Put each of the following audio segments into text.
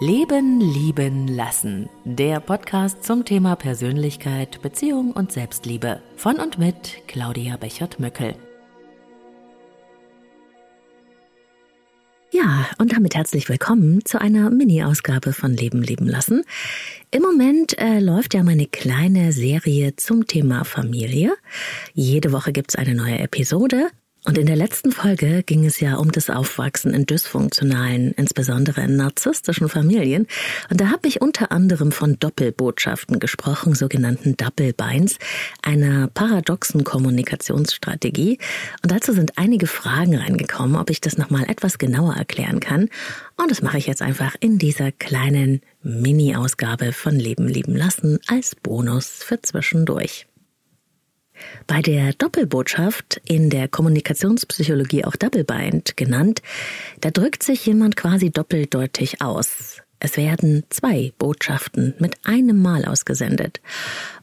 Leben, Lieben, Lassen. Der Podcast zum Thema Persönlichkeit, Beziehung und Selbstliebe. Von und mit Claudia Bechert-Möckel. Ja, und damit herzlich willkommen zu einer Mini-Ausgabe von Leben, Lieben, Lassen. Im Moment äh, läuft ja meine kleine Serie zum Thema Familie. Jede Woche gibt's eine neue Episode und in der letzten Folge ging es ja um das Aufwachsen in dysfunktionalen, insbesondere in narzisstischen Familien. Und da habe ich unter anderem von Doppelbotschaften gesprochen, sogenannten Double Binds, einer paradoxen Kommunikationsstrategie. Und dazu sind einige Fragen reingekommen, ob ich das nochmal etwas genauer erklären kann. Und das mache ich jetzt einfach in dieser kleinen Mini-Ausgabe von Leben lieben lassen als Bonus für zwischendurch. Bei der Doppelbotschaft, in der Kommunikationspsychologie auch Double Bind genannt, da drückt sich jemand quasi doppeldeutig aus. Es werden zwei Botschaften mit einem Mal ausgesendet.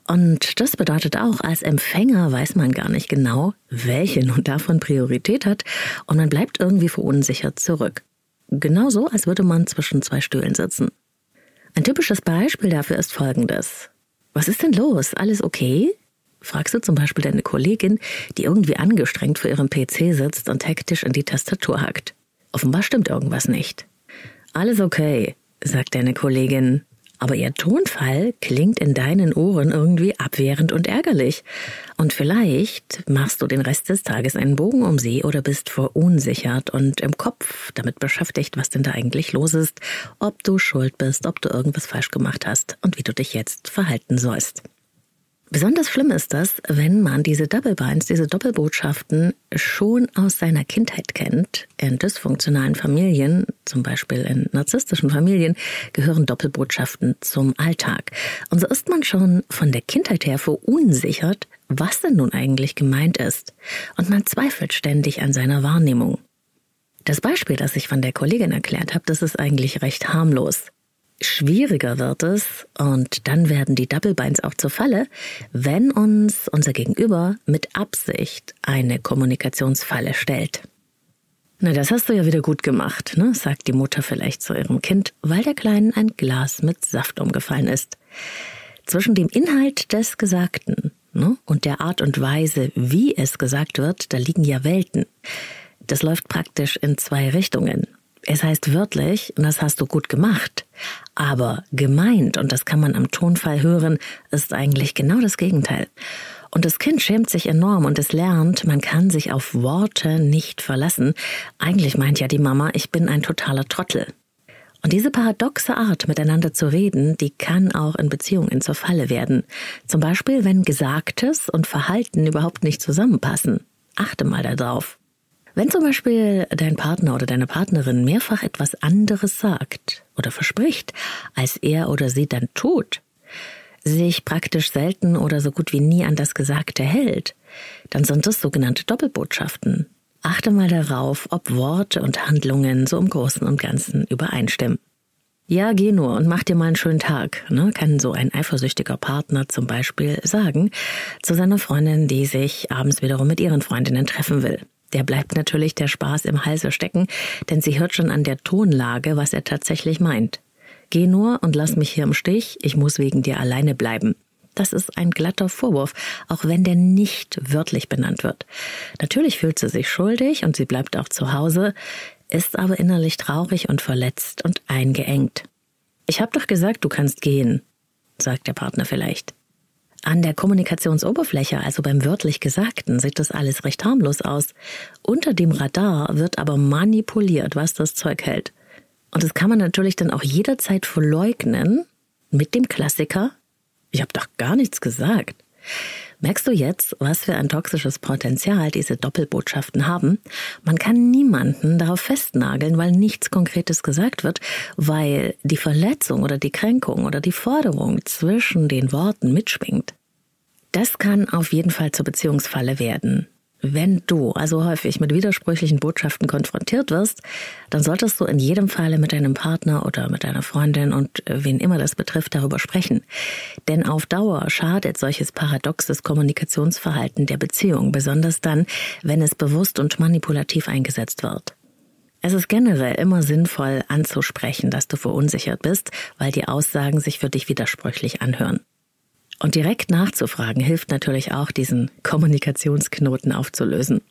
Und das bedeutet auch, als Empfänger weiß man gar nicht genau, welche nun davon Priorität hat, und man bleibt irgendwie verunsichert zurück. Genauso, als würde man zwischen zwei Stühlen sitzen. Ein typisches Beispiel dafür ist folgendes. Was ist denn los? Alles okay? Fragst du zum Beispiel deine Kollegin, die irgendwie angestrengt vor ihrem PC sitzt und hektisch in die Tastatur hackt. Offenbar stimmt irgendwas nicht. Alles okay, sagt deine Kollegin, aber ihr Tonfall klingt in deinen Ohren irgendwie abwehrend und ärgerlich. Und vielleicht machst du den Rest des Tages einen Bogen um sie oder bist verunsichert und im Kopf damit beschäftigt, was denn da eigentlich los ist, ob du schuld bist, ob du irgendwas falsch gemacht hast und wie du dich jetzt verhalten sollst. Besonders schlimm ist das, wenn man diese Double Binds, diese Doppelbotschaften schon aus seiner Kindheit kennt. In dysfunktionalen Familien, zum Beispiel in narzisstischen Familien, gehören Doppelbotschaften zum Alltag. Und so ist man schon von der Kindheit her verunsichert, was denn nun eigentlich gemeint ist. Und man zweifelt ständig an seiner Wahrnehmung. Das Beispiel, das ich von der Kollegin erklärt habe, das ist eigentlich recht harmlos. Schwieriger wird es, und dann werden die Double Binds auch zur Falle, wenn uns unser Gegenüber mit Absicht eine Kommunikationsfalle stellt. Na, das hast du ja wieder gut gemacht, ne? sagt die Mutter vielleicht zu ihrem Kind, weil der Kleinen ein Glas mit Saft umgefallen ist. Zwischen dem Inhalt des Gesagten ne, und der Art und Weise, wie es gesagt wird, da liegen ja Welten. Das läuft praktisch in zwei Richtungen. Es heißt wörtlich, und das hast du gut gemacht. Aber gemeint, und das kann man am Tonfall hören, ist eigentlich genau das Gegenteil. Und das Kind schämt sich enorm und es lernt, man kann sich auf Worte nicht verlassen. Eigentlich meint ja die Mama, ich bin ein totaler Trottel. Und diese paradoxe Art, miteinander zu reden, die kann auch in Beziehungen zur Falle werden. Zum Beispiel, wenn Gesagtes und Verhalten überhaupt nicht zusammenpassen. Achte mal darauf. Wenn zum Beispiel dein Partner oder deine Partnerin mehrfach etwas anderes sagt oder verspricht, als er oder sie dann tut, sich praktisch selten oder so gut wie nie an das Gesagte hält, dann sind das sogenannte Doppelbotschaften. Achte mal darauf, ob Worte und Handlungen so im Großen und Ganzen übereinstimmen. Ja, geh nur und mach dir mal einen schönen Tag, ne? kann so ein eifersüchtiger Partner zum Beispiel sagen zu seiner Freundin, die sich abends wiederum mit ihren Freundinnen treffen will der bleibt natürlich der Spaß im Halse stecken, denn sie hört schon an der Tonlage, was er tatsächlich meint. Geh nur und lass mich hier im Stich, ich muss wegen dir alleine bleiben. Das ist ein glatter Vorwurf, auch wenn der nicht wörtlich benannt wird. Natürlich fühlt sie sich schuldig und sie bleibt auch zu Hause, ist aber innerlich traurig und verletzt und eingeengt. Ich hab doch gesagt, du kannst gehen, sagt der Partner vielleicht. An der Kommunikationsoberfläche, also beim wörtlich Gesagten, sieht das alles recht harmlos aus. Unter dem Radar wird aber manipuliert, was das Zeug hält. Und das kann man natürlich dann auch jederzeit verleugnen mit dem Klassiker, ich habe doch gar nichts gesagt. Merkst du jetzt, was für ein toxisches Potenzial diese Doppelbotschaften haben? Man kann niemanden darauf festnageln, weil nichts Konkretes gesagt wird, weil die Verletzung oder die Kränkung oder die Forderung zwischen den Worten mitschwingt. Das kann auf jeden Fall zur Beziehungsfalle werden. Wenn du also häufig mit widersprüchlichen Botschaften konfrontiert wirst, dann solltest du in jedem Falle mit deinem Partner oder mit deiner Freundin und äh, wen immer das betrifft darüber sprechen. Denn auf Dauer schadet solches paradoxes Kommunikationsverhalten der Beziehung, besonders dann, wenn es bewusst und manipulativ eingesetzt wird. Es ist generell immer sinnvoll anzusprechen, dass du verunsichert bist, weil die Aussagen sich für dich widersprüchlich anhören. Und direkt nachzufragen hilft natürlich auch, diesen Kommunikationsknoten aufzulösen.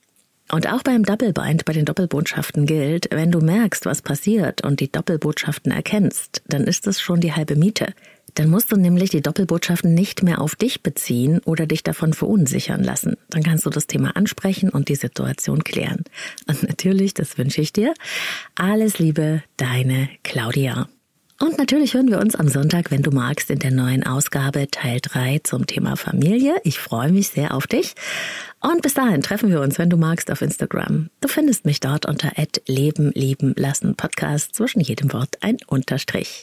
Und auch beim Doppelbind, bei den Doppelbotschaften gilt, wenn du merkst, was passiert und die Doppelbotschaften erkennst, dann ist es schon die halbe Miete. Dann musst du nämlich die Doppelbotschaften nicht mehr auf dich beziehen oder dich davon verunsichern lassen. Dann kannst du das Thema ansprechen und die Situation klären. Und natürlich, das wünsche ich dir. Alles Liebe, deine Claudia. Und natürlich hören wir uns am Sonntag, wenn du magst, in der neuen Ausgabe Teil 3 zum Thema Familie. Ich freue mich sehr auf dich. Und bis dahin treffen wir uns, wenn du magst, auf Instagram. Du findest mich dort unter Leben, Lieben, Lassen Podcast zwischen jedem Wort ein Unterstrich.